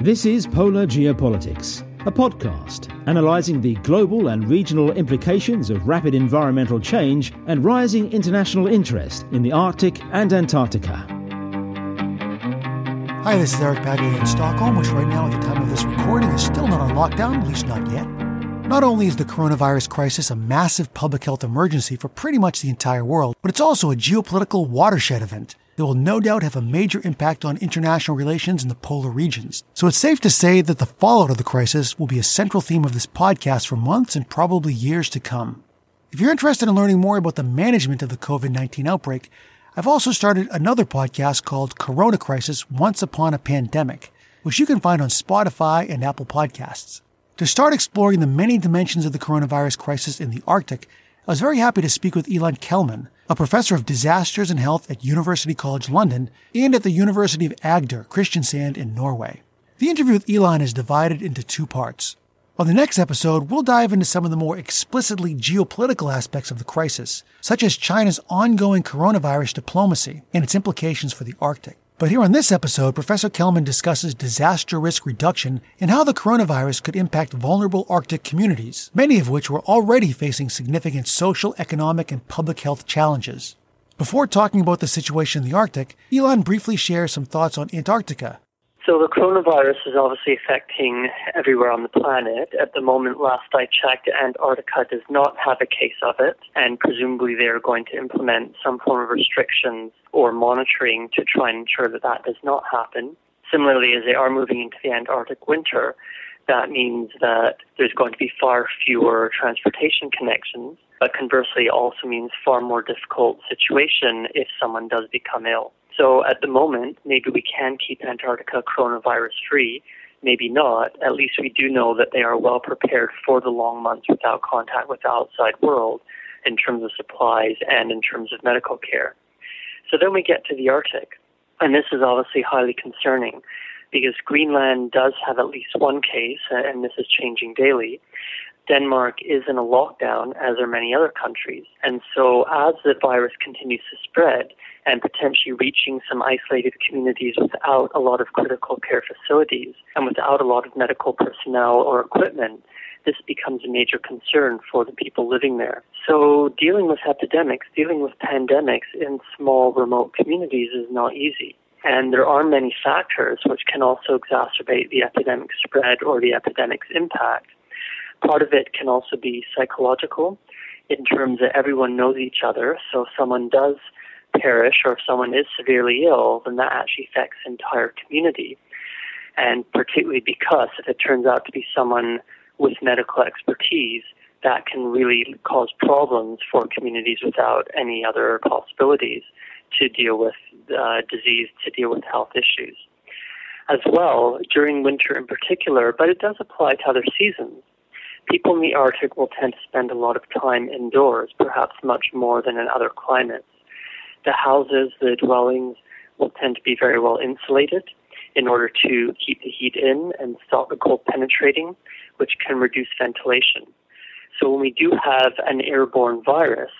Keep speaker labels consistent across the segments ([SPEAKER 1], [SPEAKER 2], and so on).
[SPEAKER 1] This is Polar Geopolitics, a podcast analysing the global and regional implications of rapid environmental change and rising international interest in the Arctic and Antarctica.
[SPEAKER 2] Hi, this is Eric Paglia in Stockholm, which right now, at the time of this recording, is still not on lockdown, at least not yet. Not only is the coronavirus crisis a massive public health emergency for pretty much the entire world, but it's also a geopolitical watershed event that will no doubt have a major impact on international relations in the polar regions. So it's safe to say that the fallout of the crisis will be a central theme of this podcast for months and probably years to come. If you're interested in learning more about the management of the COVID 19 outbreak, I've also started another podcast called Corona Crisis Once Upon a Pandemic, which you can find on Spotify and Apple Podcasts. To start exploring the many dimensions of the coronavirus crisis in the Arctic, I was very happy to speak with Ilan Kelman, a professor of disasters and health at University College London and at the University of Agder, Kristiansand in Norway. The interview with Ilan is divided into two parts. On the next episode, we'll dive into some of the more explicitly geopolitical aspects of the crisis, such as China's ongoing coronavirus diplomacy and its implications for the Arctic. But here on this episode, Professor Kelman discusses disaster risk reduction and how the coronavirus could impact vulnerable Arctic communities, many of which were already facing significant social, economic, and public health challenges. Before talking about the situation in the Arctic, Ilan briefly shares some thoughts on Antarctica,
[SPEAKER 3] so the coronavirus is obviously affecting everywhere on the planet. At the moment, last I checked, Antarctica does not have a case of it, and presumably they are going to implement some form of restrictions or monitoring to try and ensure that that does not happen. Similarly, as they are moving into the Antarctic winter, that means that there's going to be far fewer transportation connections, but conversely also means far more difficult situation if someone does become ill. So at the moment, maybe we can keep Antarctica coronavirus free, maybe not. At least we do know that they are well prepared for the long months without contact with the outside world in terms of supplies and in terms of medical care. So then we get to the Arctic, and this is obviously highly concerning because Greenland does have at least one case, uh, and this is changing daily. Denmark is in a lockdown, as are many other countries. And so, as the virus continues to spread, and potentially reaching some isolated communities without a lot of critical care facilities and without a lot of medical personnel or equipment, this becomes a major concern for the people living there. So dealing with epidemics, dealing with pandemics in small remote communities is not easy. And there are many factors which can also exacerbate the epidemic spread or the epidemic's impact. Part of it can also be psychological in terms that everyone knows each other. So if someone does perish or if someone is severely ill, then that actually affects the entire community. And particularly because if it turns out to be someone with medical expertise, that can really cause problems for communities without any other possibilities to deal with uh, disease, to deal with health issues. As well, during winter in particular, but it does apply to other seasons. People in the Arctic will tend to spend a lot of time indoors, perhaps much more than in other climates the houses, the dwellings will tend to be very well insulated in order to keep the heat in and stop the cold penetrating, which can reduce ventilation. So when we do have an airborne virus,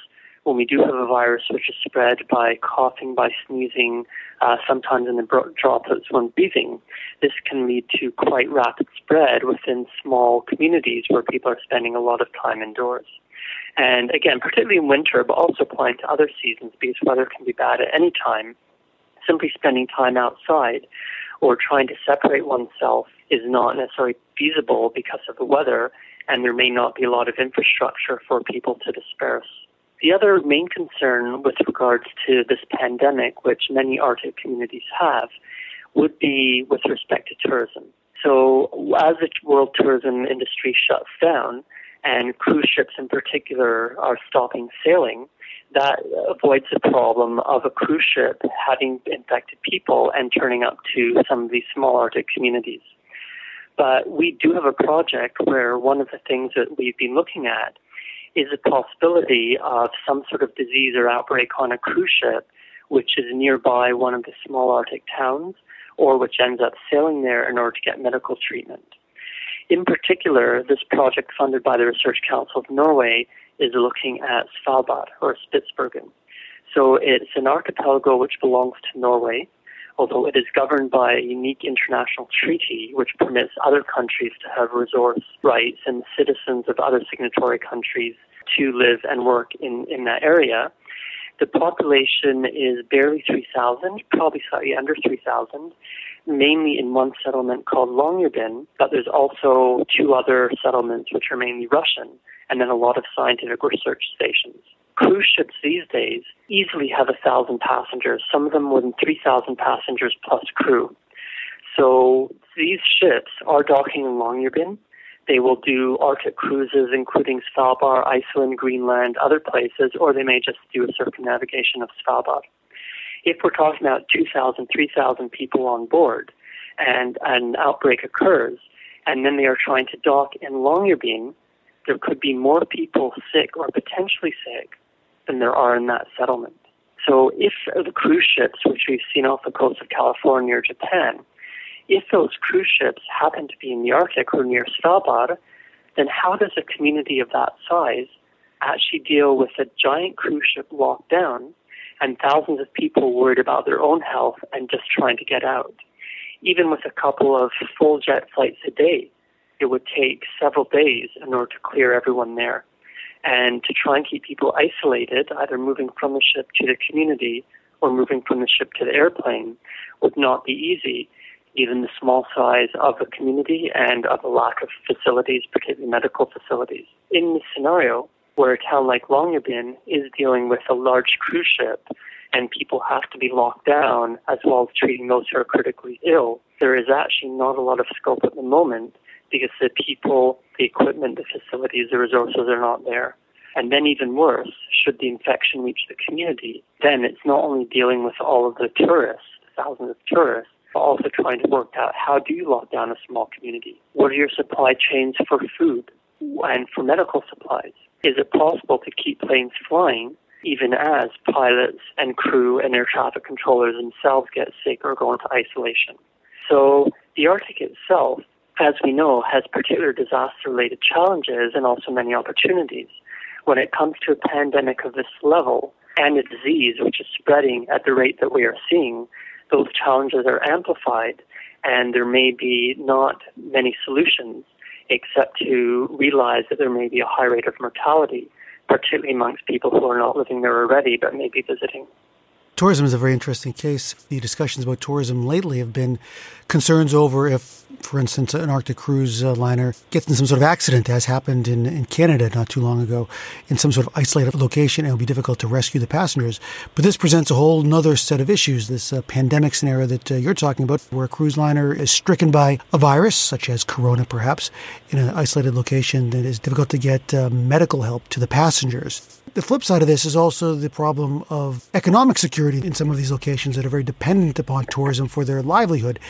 [SPEAKER 3] when we do have a virus which is spread by coughing, by sneezing, uh, sometimes in the droplets when breathing, this can lead to quite rapid spread within small communities where people are spending a lot of time indoors. And again, particularly in winter, but also applying to other seasons because weather can be bad at any time. Simply spending time outside or trying to separate oneself is not necessarily feasible because of the weather, and there may not be a lot of infrastructure for people to disperse. The other main concern with regards to this pandemic, which many Arctic communities have, would be with respect to tourism. So, as the world tourism industry shuts down, and cruise ships in particular are stopping sailing, that avoids the problem of a cruise ship having infected people and turning up to some of these small Arctic communities. But we do have a project where one of the things that we've been looking at is the possibility of some sort of disease or outbreak on a cruise ship which is nearby one of the small Arctic towns or which ends up sailing there in order to get medical treatment. In particular, this project funded by the Research Council of Norway is looking at Svalbard or Spitsbergen. So it's an archipelago which belongs to Norway, although it is governed by a unique international treaty which permits other countries to have resource rights and citizens of other signatory countries to live and work in, in that area. The population is barely 3,000, probably slightly under 3,000, mainly in one settlement called Longyearbyen, but there's also two other settlements which are mainly Russian, and then a lot of scientific research stations. Cruise ships these days easily have a thousand passengers, some of them more than 3,000 passengers plus crew. So these ships are docking in Longyearbyen. They will do Arctic cruises, including Svalbard, Iceland, Greenland, other places, or they may just do a circumnavigation of Svalbard. If we're talking about 2,000, 3,000 people on board, and an outbreak occurs, and then they are trying to dock in Longyearbyen, there could be more people sick or potentially sick than there are in that settlement. So if the cruise ships, which we've seen off the coast of California or Japan, if those cruise ships happen to be in the Arctic or near Svalbard, then how does a community of that size actually deal with a giant cruise ship lockdown and thousands of people worried about their own health and just trying to get out? Even with a couple of full jet flights a day, it would take several days in order to clear everyone there and to try and keep people isolated, either moving from the ship to the community or moving from the ship to the airplane, would not be easy, given the small size of the community and of the lack of facilities, particularly medical facilities. In this scenario, where a town like Longyearbyen is dealing with a large cruise ship and people have to be locked down as well as treating those who are critically ill, there is actually not a lot of scope at the moment because the people, the equipment, the facilities, the resources are not there. And then even worse, should the infection reach the community, then it's not only dealing with all of the tourists, thousands of tourists, also trying to work out how do you lock down a small community? What are your supply chains for food and for medical supplies? Is it possible to keep planes flying even as pilots and crew and air traffic controllers themselves get sick or go into isolation? So the Arctic itself as we know, has particular disaster related challenges and also many opportunities. When it comes to a pandemic of this level and a disease which is spreading at the rate that we are seeing, those challenges are amplified and there may be not many solutions except to realize that there may be a high rate of mortality, particularly amongst people who are not living there already but may be visiting.
[SPEAKER 2] Tourism is a very interesting case. The discussions about tourism lately have been concerns over if, for instance, an Arctic cruise uh, liner gets in some sort of accident, as happened in, in Canada not too long ago, in some sort of isolated location, it will be difficult to rescue the passengers. But this presents a whole other set of issues. This uh, pandemic scenario that uh, you're talking about, where a cruise liner is stricken by a virus, such as corona perhaps, in an isolated location, that is difficult to get uh, medical help to the passengers. The flip side of this is also the problem of economic security in some of these locations that are very dependent upon tourism for their livelihood.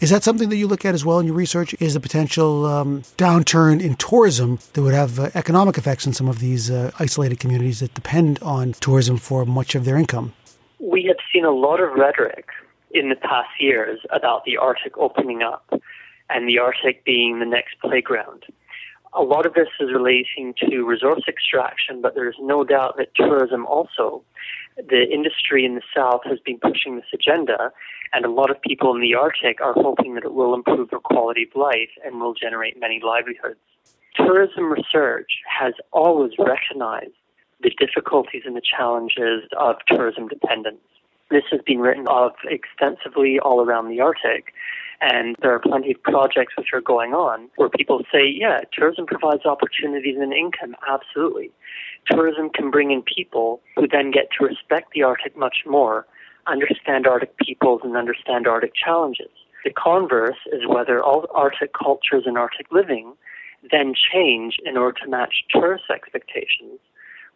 [SPEAKER 2] Is that something that you look at as well in your research? Is the potential um, downturn in tourism that would have uh, economic effects in some of these uh, isolated communities that depend on tourism for much of their income?
[SPEAKER 3] We have seen a lot of rhetoric in the past years about the Arctic opening up and the Arctic being the next playground. A lot of this is relating to resource extraction, but there's no doubt that tourism also, the industry in the South has been pushing this agenda, and a lot of people in the Arctic are hoping that it will improve their quality of life and will generate many livelihoods. Tourism research has always recognized the difficulties and the challenges of tourism dependence. This has been written of extensively all around the Arctic, and there are plenty of projects which are going on where people say, yeah, tourism provides opportunities and income. Absolutely. Tourism can bring in people who then get to respect the Arctic much more, understand Arctic peoples, and understand Arctic challenges. The converse is whether all Arctic cultures and Arctic living then change in order to match tourist expectations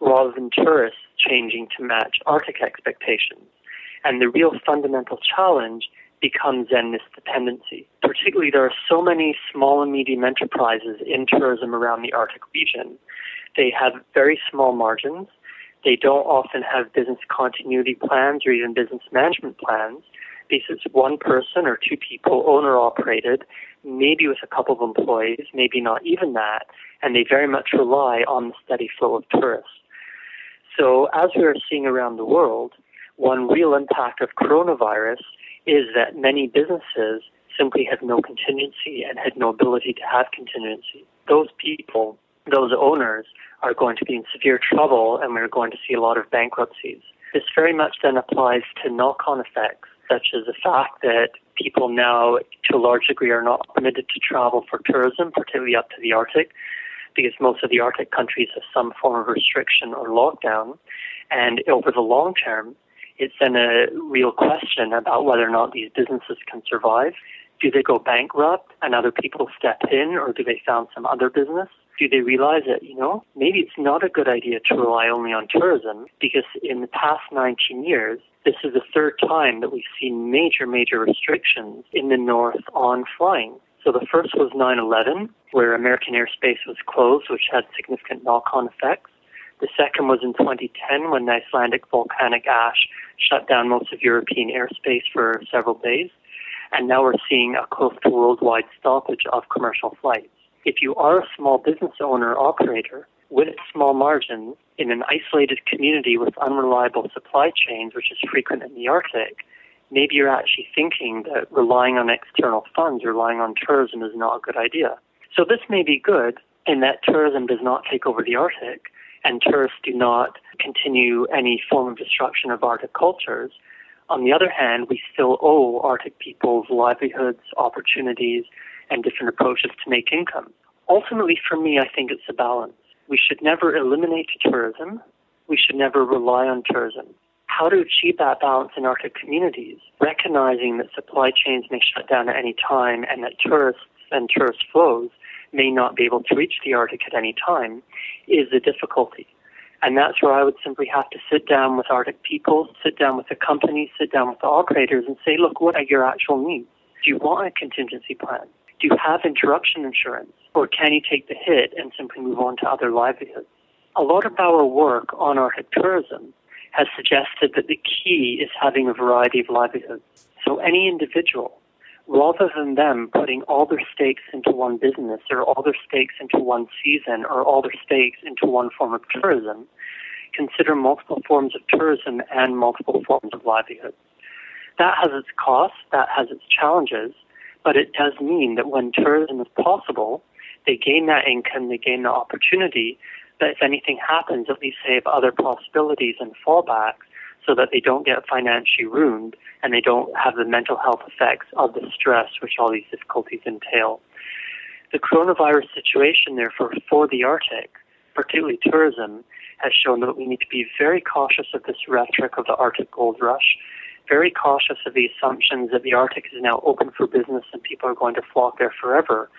[SPEAKER 3] rather than tourists changing to match Arctic expectations. And the real fundamental challenge becomes then this dependency. Particularly, there are so many small and medium enterprises in tourism around the Arctic region. They have very small margins. They don't often have business continuity plans or even business management plans because it's one person or two people, owner operated, maybe with a couple of employees, maybe not even that, and they very much rely on the steady flow of tourists. So, as we are seeing around the world, one real impact of coronavirus is that many businesses simply have no contingency and had no ability to have contingency. Those people, those owners, are going to be in severe trouble and we're going to see a lot of bankruptcies. This very much then applies to knock on effects, such as the fact that people now, to a large degree, are not permitted to travel for tourism, particularly up to the Arctic, because most of the Arctic countries have some form of restriction or lockdown. And over the long term, it's then a real question about whether or not these businesses can survive. Do they go bankrupt and other people step in, or do they found some other business? Do they realize that, you know, maybe it's not a good idea to rely only on tourism because in the past 19 years, this is the third time that we've seen major, major restrictions in the north on flying. So the first was 9-11, where American airspace was closed, which had significant knock-on effects. The second was in 2010 when the Icelandic volcanic ash shut down most of European airspace for several days. And now we're seeing a close to worldwide stoppage of commercial flights. If you are a small business owner or operator with small margins in an isolated community with unreliable supply chains, which is frequent in the Arctic, maybe you're actually thinking that relying on external funds, relying on tourism is not a good idea. So this may be good in that tourism does not take over the Arctic, and tourists do not continue any form of destruction of Arctic cultures. On the other hand, we still owe Arctic people's livelihoods, opportunities, and different approaches to make income. Ultimately, for me, I think it's a balance. We should never eliminate tourism. We should never rely on tourism. How to achieve that balance in Arctic communities, recognizing that supply chains may shut down at any time and that tourists and tourist flows may not be able to reach the Arctic at any time, is the difficulty. And that's where I would simply have to sit down with Arctic people, sit down with the companies, sit down with the operators and say, look, what are your actual needs? Do you want a contingency plan? Do you have interruption insurance? Or can you take the hit and simply move on to other livelihoods? A lot of our work on Arctic tourism has suggested that the key is having a variety of livelihoods. So any individual rather than them putting all their stakes into one business or all their stakes into one season or all their stakes into one form of tourism, consider multiple forms of tourism and multiple forms of livelihood. That has its costs, that has its challenges, but it does mean that when tourism is possible, they gain that income, they gain the opportunity, that if anything happens, at least they have other possibilities and fallbacks so that they don't get financially ruined and they don't have the mental health effects of the stress which all these difficulties entail. The coronavirus situation, therefore, for the Arctic, particularly tourism, has shown that we need to be very cautious of this rhetoric of the Arctic gold rush, very cautious of the assumptions that the Arctic is now open for business and people are going to flock there forever,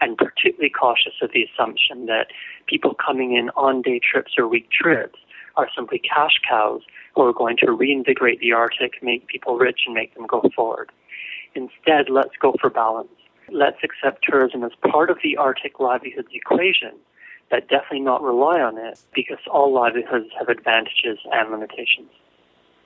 [SPEAKER 3] and particularly cautious of the assumption that people coming in on day trips or week trips are simply cash cows who are going to reinvigorate the Arctic, make people rich, and make them go forward. Instead, let's go for balance. Let's accept tourism as part of the Arctic livelihoods equation, but definitely not rely on it because all livelihoods have advantages and limitations.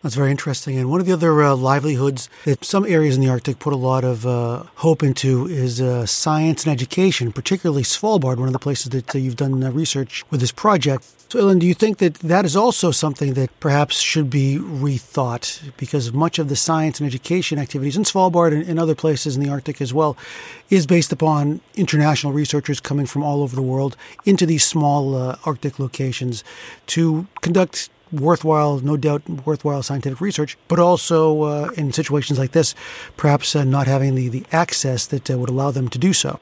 [SPEAKER 2] That's very interesting. And one of the other uh, livelihoods that some areas in the Arctic put a lot of uh, hope into is uh, science and education, particularly Svalbard, one of the places that uh, you've done uh, research with this project. So, Ilan, do you think that that is also something that perhaps should be rethought? Because much of the science and education activities in Svalbard and, and other places in the Arctic as well is based upon international researchers coming from all over the world into these small uh, Arctic locations to conduct worthwhile, no doubt, worthwhile scientific research, but also uh, in situations like this, perhaps uh, not having the, the access that uh, would allow them to do so.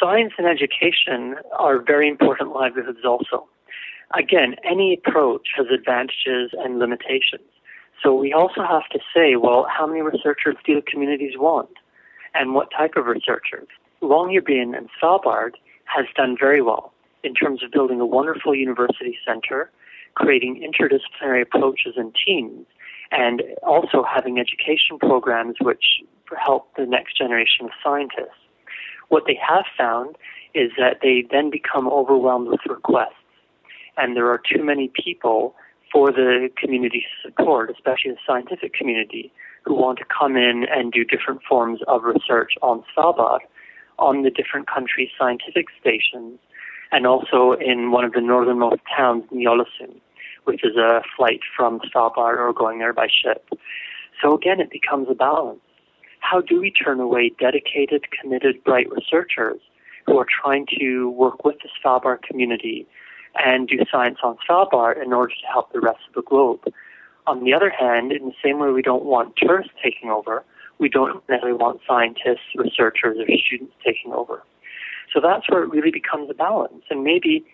[SPEAKER 3] Science and education are very important livelihoods also. Again, any approach has advantages and limitations. So we also have to say, well, how many researchers do the communities want? And what type of researchers? Longyearbyen and Svalbard has done very well in terms of building a wonderful university center creating interdisciplinary approaches and teams, and also having education programs which help the next generation of scientists. What they have found is that they then become overwhelmed with requests, and there are too many people for the community support, especially the scientific community, who want to come in and do different forms of research on Svalbard, on the different countries' scientific stations, and also in one of the northernmost towns, Ny-Ålesund which is a flight from Svalbard or going there by ship. So again, it becomes a balance. how do we turn away dedicated, committed, bright researchers who are trying to work with the Svalbard community and do science on Svalbard in order to help the rest of the globe? On the other hand, in the same way we don't want tourists taking over, we don't necessarily want scientists, researchers, or students taking over. So that's where it really becomes a balance. And maybe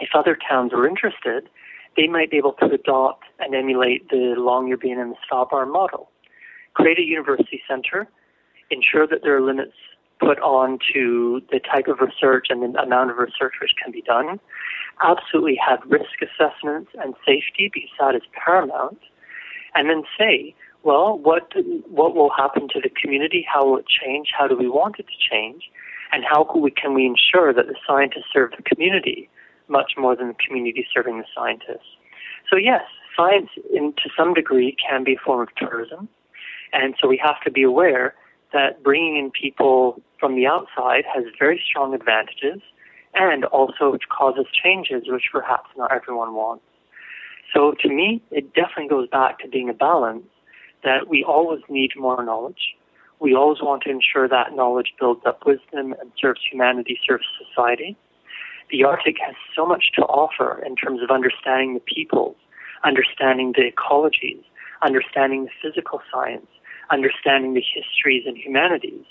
[SPEAKER 3] if other towns were interested, they might be able to adopt and emulate the Longyearbyen and the Svalbard model. Create a university center, ensure that there are limits put on to the type of research and the amount of research which can be done. Absolutely have risk assessments and safety because that is paramount. And then say, well, what what will happen to the community? How will it change? How do we want it to change? And how can we, can we ensure that the scientists serve the community much more than the community serving the scientists? So yes, science in, to some degree can be a form of tourism. And so we have to be aware that bringing in people from the outside has very strong advantages and also causes changes which perhaps not everyone wants. So to me, it definitely goes back to being a balance that we always need more knowledge. We always want to ensure that knowledge builds up wisdom and serves humanity, serves society. The Arctic has so much to offer in terms of understanding the peoples, understanding the ecologies, understanding the physical science, understanding the histories and humanities.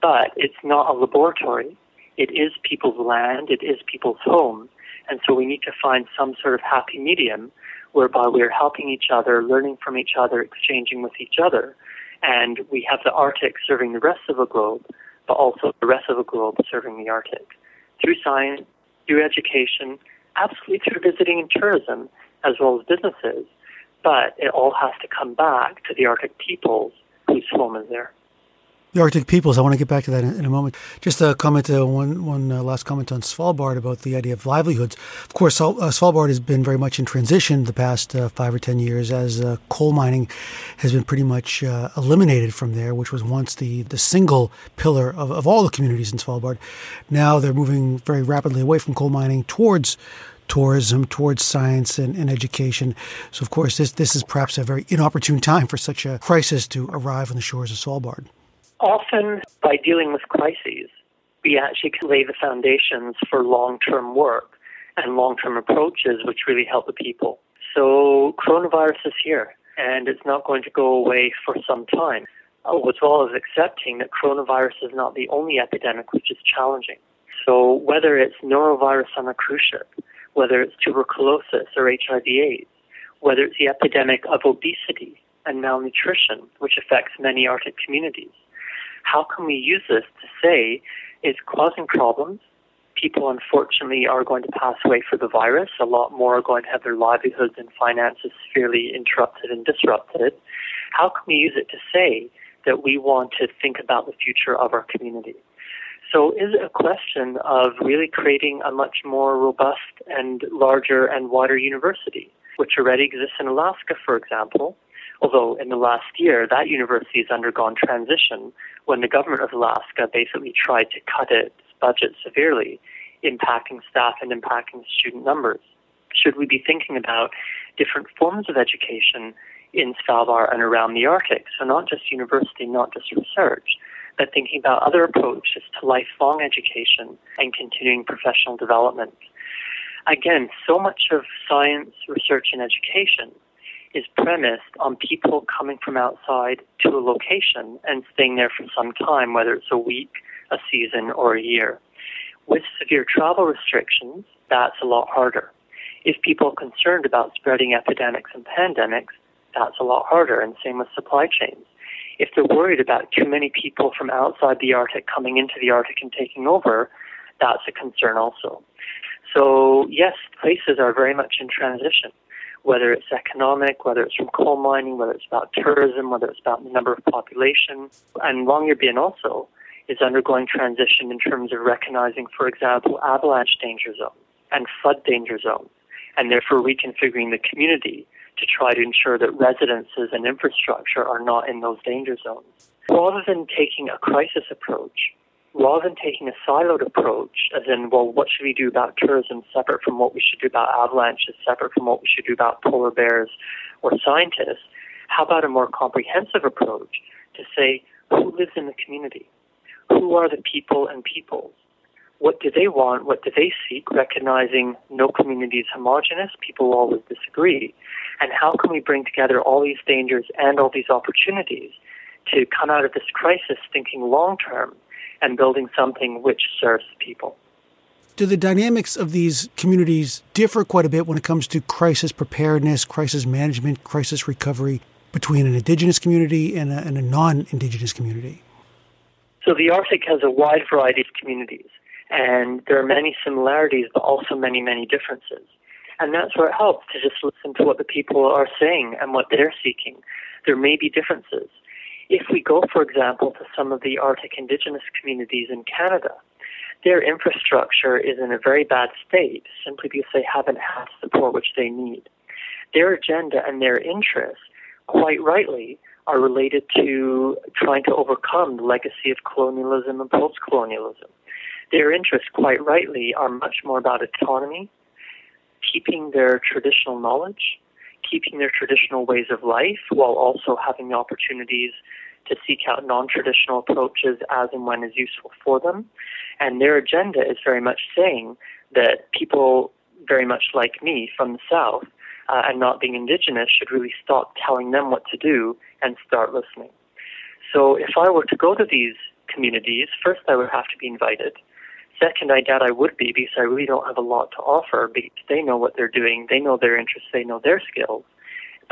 [SPEAKER 3] But it's not a laboratory. It is people's land, it is people's home. And so we need to find some sort of happy medium whereby we're helping each other, learning from each other, exchanging with each other. And we have the Arctic serving the rest of the globe, but also the rest of the globe serving the Arctic. Through science, through education, absolutely through visiting and tourism, as well as businesses. But it all has to come back to the Arctic peoples whose home is there
[SPEAKER 2] the Arctic peoples. I want to get back to that in, in a moment. Just a comment, uh, one, one uh, last comment on Svalbard about the idea of livelihoods. Of course, uh, Svalbard has been very much in transition the past uh, five or ten years as uh, coal mining has been pretty much uh, eliminated from there, which was once the, the single pillar of, of all the communities in Svalbard. Now they're moving very rapidly away from coal mining towards tourism, towards science and, and, education. So, of course, this, this is perhaps a very inopportune time for such a crisis to arrive on the shores of Svalbard
[SPEAKER 3] often by dealing with crises, we actually can lay the foundations for long term work and long term approaches which really help the people. So, coronavirus is here and it's not going to go away for some time, uh, as well as accepting that coronavirus is not the only epidemic which is challenging. So, whether it's norovirus on a cruise ship, whether it's tuberculosis or HIV/AIDS, whether it's the epidemic of obesity and malnutrition, which affects many Arctic communities, how can we use this to say it's causing problems? People, unfortunately, are going to pass away for the virus. A lot more are going to have their livelihoods and finances severely interrupted and disrupted. How can we use it to say that we want to think about the future of our community? So, is it a question of really creating a much more robust and larger and wider university, which already exists in Alaska, for example? Although in the last year, that university has undergone transition when the government of Alaska basically tried to cut its budget severely, impacting staff and impacting student numbers. Should we be thinking about different forms of education in Svalbard and around the Arctic? So not just university, not just research, but thinking about other approaches to lifelong education and continuing professional development. Again, so much of science, research, and education is premised on people coming from outside to a location and staying there for some time, whether it's a week, a season, or a year. With severe travel restrictions, that's a lot harder. If people are concerned about spreading epidemics and pandemics, that's a lot harder, and same with supply chains. If they're worried about too many people from outside the Arctic coming into the Arctic and taking over, that's a concern also. So, yes, places are very much in transition whether it's economic, whether it's from coal mining, whether it's about tourism, whether it's about the number of population. And Longyearbyen also is undergoing transition in terms of recognizing, for example, avalanche danger zones and flood danger zones, and therefore reconfiguring the community to try to ensure that residences and infrastructure are not in those danger zones. Rather than taking a crisis approach, rather than taking a siloed approach, as in, well, what should we do about tourism separate from what we should do about avalanches, separate from what we should do about polar bears or scientists, how about a more comprehensive approach to say, who lives in the community? Who are the people and peoples? What do they want? What do they seek? Recognizing no community is homogenous, people always disagree. And how can we bring together all these dangers and all these opportunities to come out of this crisis thinking long term and building something which serves people?
[SPEAKER 2] Do the dynamics of these communities differ quite a bit when it comes to crisis preparedness, crisis management, crisis recovery between an indigenous community and a, and a non indigenous community?
[SPEAKER 3] So the Arctic has a wide variety of communities, and there are many similarities, but also many, many differences. And that's where it helps to just listen to what the people are saying and what they're seeking. There may be differences. If we go, for example, to some of the Arctic indigenous communities in Canada, their infrastructure is in a very bad state simply because they haven't had support which they need. Their agenda and their interests, quite rightly, are related to trying to overcome the legacy of colonialism and post colonialism. Their interests, quite rightly, are much more about autonomy, keeping their traditional knowledge, keeping their traditional ways of life, while also having the opportunities to seek out non traditional approaches as and when is useful for them. And their agenda is very much saying that people very much like me from the South uh, and not being Indigenous should really stop telling them what to do and start listening. So if I were to go to these communities, first I would have to be invited. Second, I doubt I would be because I really don't have a lot to offer because they know what they're doing, they know their interests, they know their skills.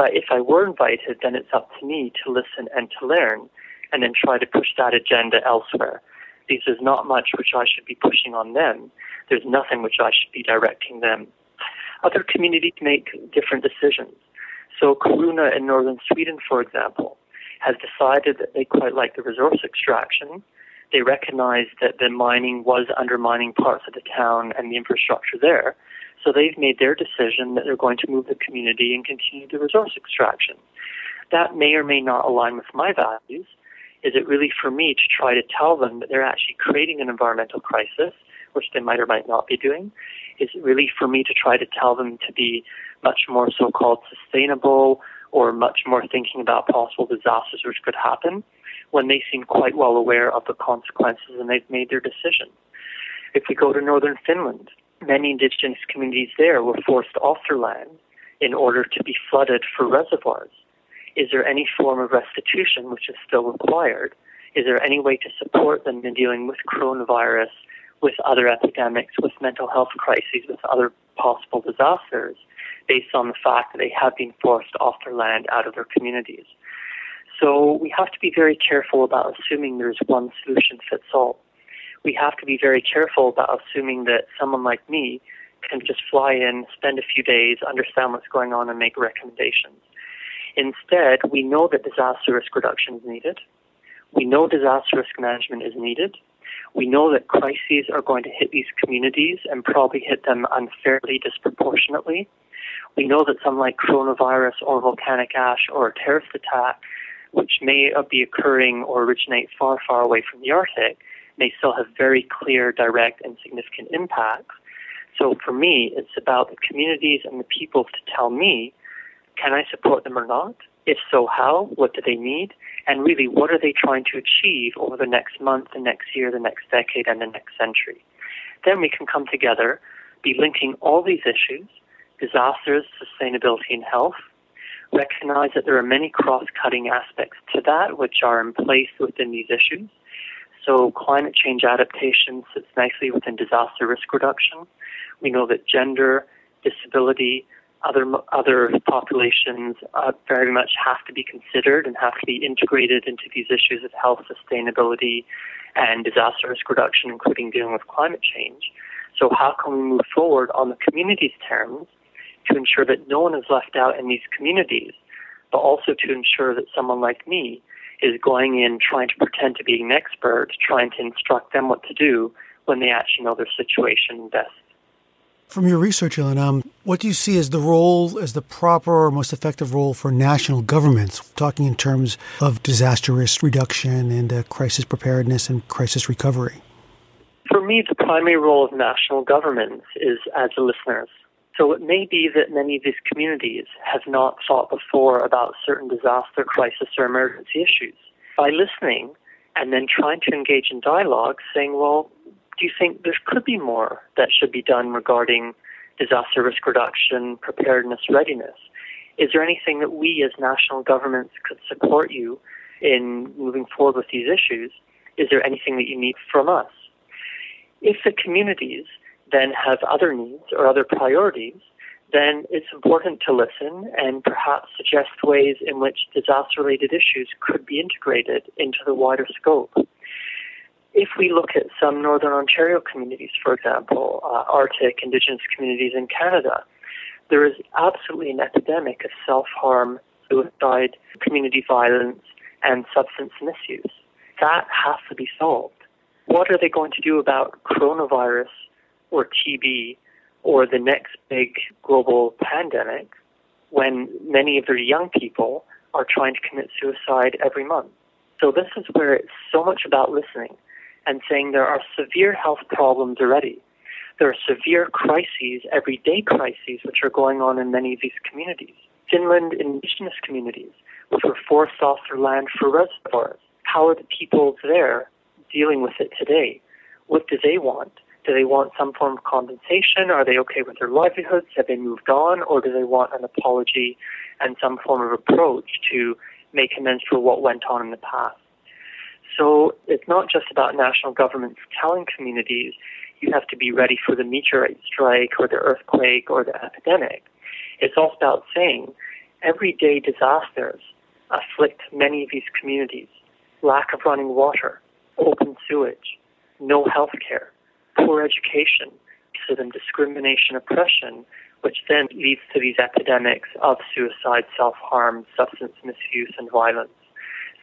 [SPEAKER 3] But if I were invited, then it's up to me to listen and to learn and then try to push that agenda elsewhere. Because there's not much which I should be pushing on them. There's nothing which I should be directing them. Other communities make different decisions. So Kiruna in northern Sweden, for example, has decided that they quite like the resource extraction. They recognize that the mining was undermining parts of the town and the infrastructure there. So they've made their decision that they're going to move the community and continue the resource extraction. That may or may not align with my values. Is it really for me to try to tell them that they're actually creating an environmental crisis, which they might or might not be doing? Is it really for me to try to tell them to be much more so called sustainable or much more thinking about possible disasters which could happen when they seem quite well aware of the consequences and they've made their decision? If we go to northern Finland, many indigenous communities there were forced off their land in order to be flooded for reservoirs. Is there any form of restitution which is still required? Is there any way to support them in dealing with coronavirus, with other epidemics, with mental health crises, with other possible disasters, based on the fact that they have been forced off their land out of their communities? So we have to be very careful about assuming there's one solution fits all we have to be very careful about assuming that someone like me can just fly in, spend a few days, understand what's going on, and make recommendations. Instead, we know that disaster risk reduction is needed. We know disaster risk management is needed. We know that crises are going to hit these communities and probably hit them unfairly, disproportionately. We know that something like coronavirus or volcanic ash or a terrorist attack, which may be occurring or originate far, far away from the Arctic, may still have very clear, direct, and significant impacts. So for me, it's about the communities and the people to tell me, can I support them or not? If so, how? What do they need? And really, what are they trying to achieve over the next month, the next year, the next decade, and the next century? Then we can come together, be linking all these issues disasters, sustainability, and health. Recognize that there are many cross cutting aspects to that which are in place within these issues so climate change adaptation sits nicely within disaster risk reduction. We know that gender, disability, other other populations uh, very much have to be considered and have to be integrated into these issues of health, sustainability, and disaster risk reduction, including dealing with climate change. So, how can we move forward on the community's terms to ensure that no one is left out in these communities, but also to ensure that someone like me is going in trying to pretend to be an expert, trying to instruct them what to do when they actually know their situation best.
[SPEAKER 2] From your research, Ilan, um, what do you see as the role, as the proper or most effective role for national governments, talking in terms of disaster risk reduction and uh, crisis preparedness and crisis recovery?
[SPEAKER 3] For me, the primary role of national governments is as listeners. So it may be that many of these communities have not thought before about certain disaster, crisis, or emergency issues. By listening, and then trying to engage in dialogue, saying, well, do you think there could be more that should be done regarding disaster risk reduction, preparedness, readiness? Is there anything that we as national governments could support you in moving forward with these issues? Is there anything that you need from us? If the communities then have other needs or other priorities, then it's important to listen and perhaps suggest ways in which disaster related issues could be integrated into the wider scope. If we look at some Northern Ontario communities, for example, uh, Arctic Indigenous communities in Canada, there is absolutely an epidemic of self harm, suicide, community violence, and substance misuse. That has to be solved. What are they going to do about coronavirus or TB or the next big global pandemic when many of their young people are trying to commit suicide every month? So this is where it's so much about listening and saying there are severe health problems already. There are severe crises, everyday crises, which are going on in many of these communities. Finland indigenous communities, which were forced off their land for reservoirs. How are the people there dealing with it today? What do they want? Do they want some form of compensation? Are they okay with their livelihoods? Have they moved on? Or do they want an apology and some form of approach to make amends for what went on in the past? So it's not just about national governments telling communities you have to be ready for the meteorite strike or the earthquake or the epidemic. It's also about saying everyday disasters afflict many of these communities. Lack of running water, open sewage, no health care, poor education, so then discrimination, oppression, which then leads to these epidemics of suicide, self-harm, substance misuse, and violence.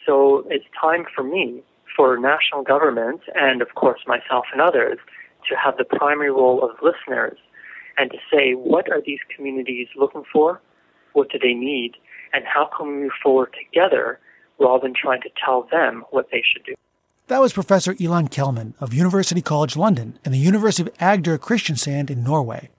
[SPEAKER 3] So it's time for me, for national governments, and of course myself and others, to have the primary role of listeners and to say, what are these communities looking for? What do they need? And how can we move forward together rather than trying to tell them what they should do?
[SPEAKER 2] That was Professor Ilan Kelman of University College London and the University of Agder Kristiansand in Norway.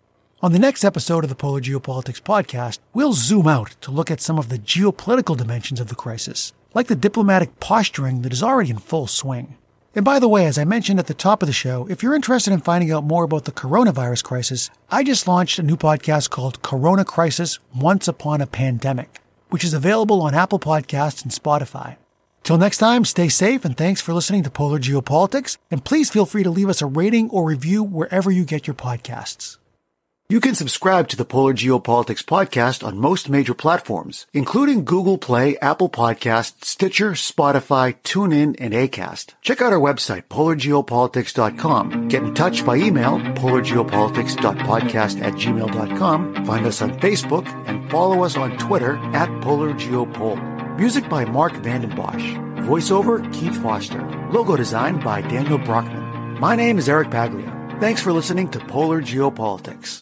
[SPEAKER 2] On the next episode of the Polar Geopolitics podcast, we'll zoom out to look at some of the geopolitical dimensions of the crisis, like the diplomatic posturing that is already in full swing. And by the way, as I mentioned at the top of the show, if you're interested in finding out more about the coronavirus crisis, I just launched a new podcast called Corona Crisis Once Upon a Pandemic, which is available on Apple Podcasts and Spotify. Till next time, stay safe and thanks for listening to Polar Geopolitics. And please feel free to leave us a rating or review wherever you get your podcasts. You can subscribe to the Polar Geopolitics podcast on most major platforms, including Google Play, Apple Podcasts, Stitcher, Spotify, TuneIn, and Acast. Check out our website, polargeopolitics.com. Get in touch by email, polargeopolitics.podcast at gmail.com. Find us on Facebook and follow us on Twitter at polargeopol. Music by Mark Vandenbosch. Voiceover, Keith Foster. Logo design by Daniel Brockman. My name is Eric Paglia. Thanks for listening to Polar Geopolitics.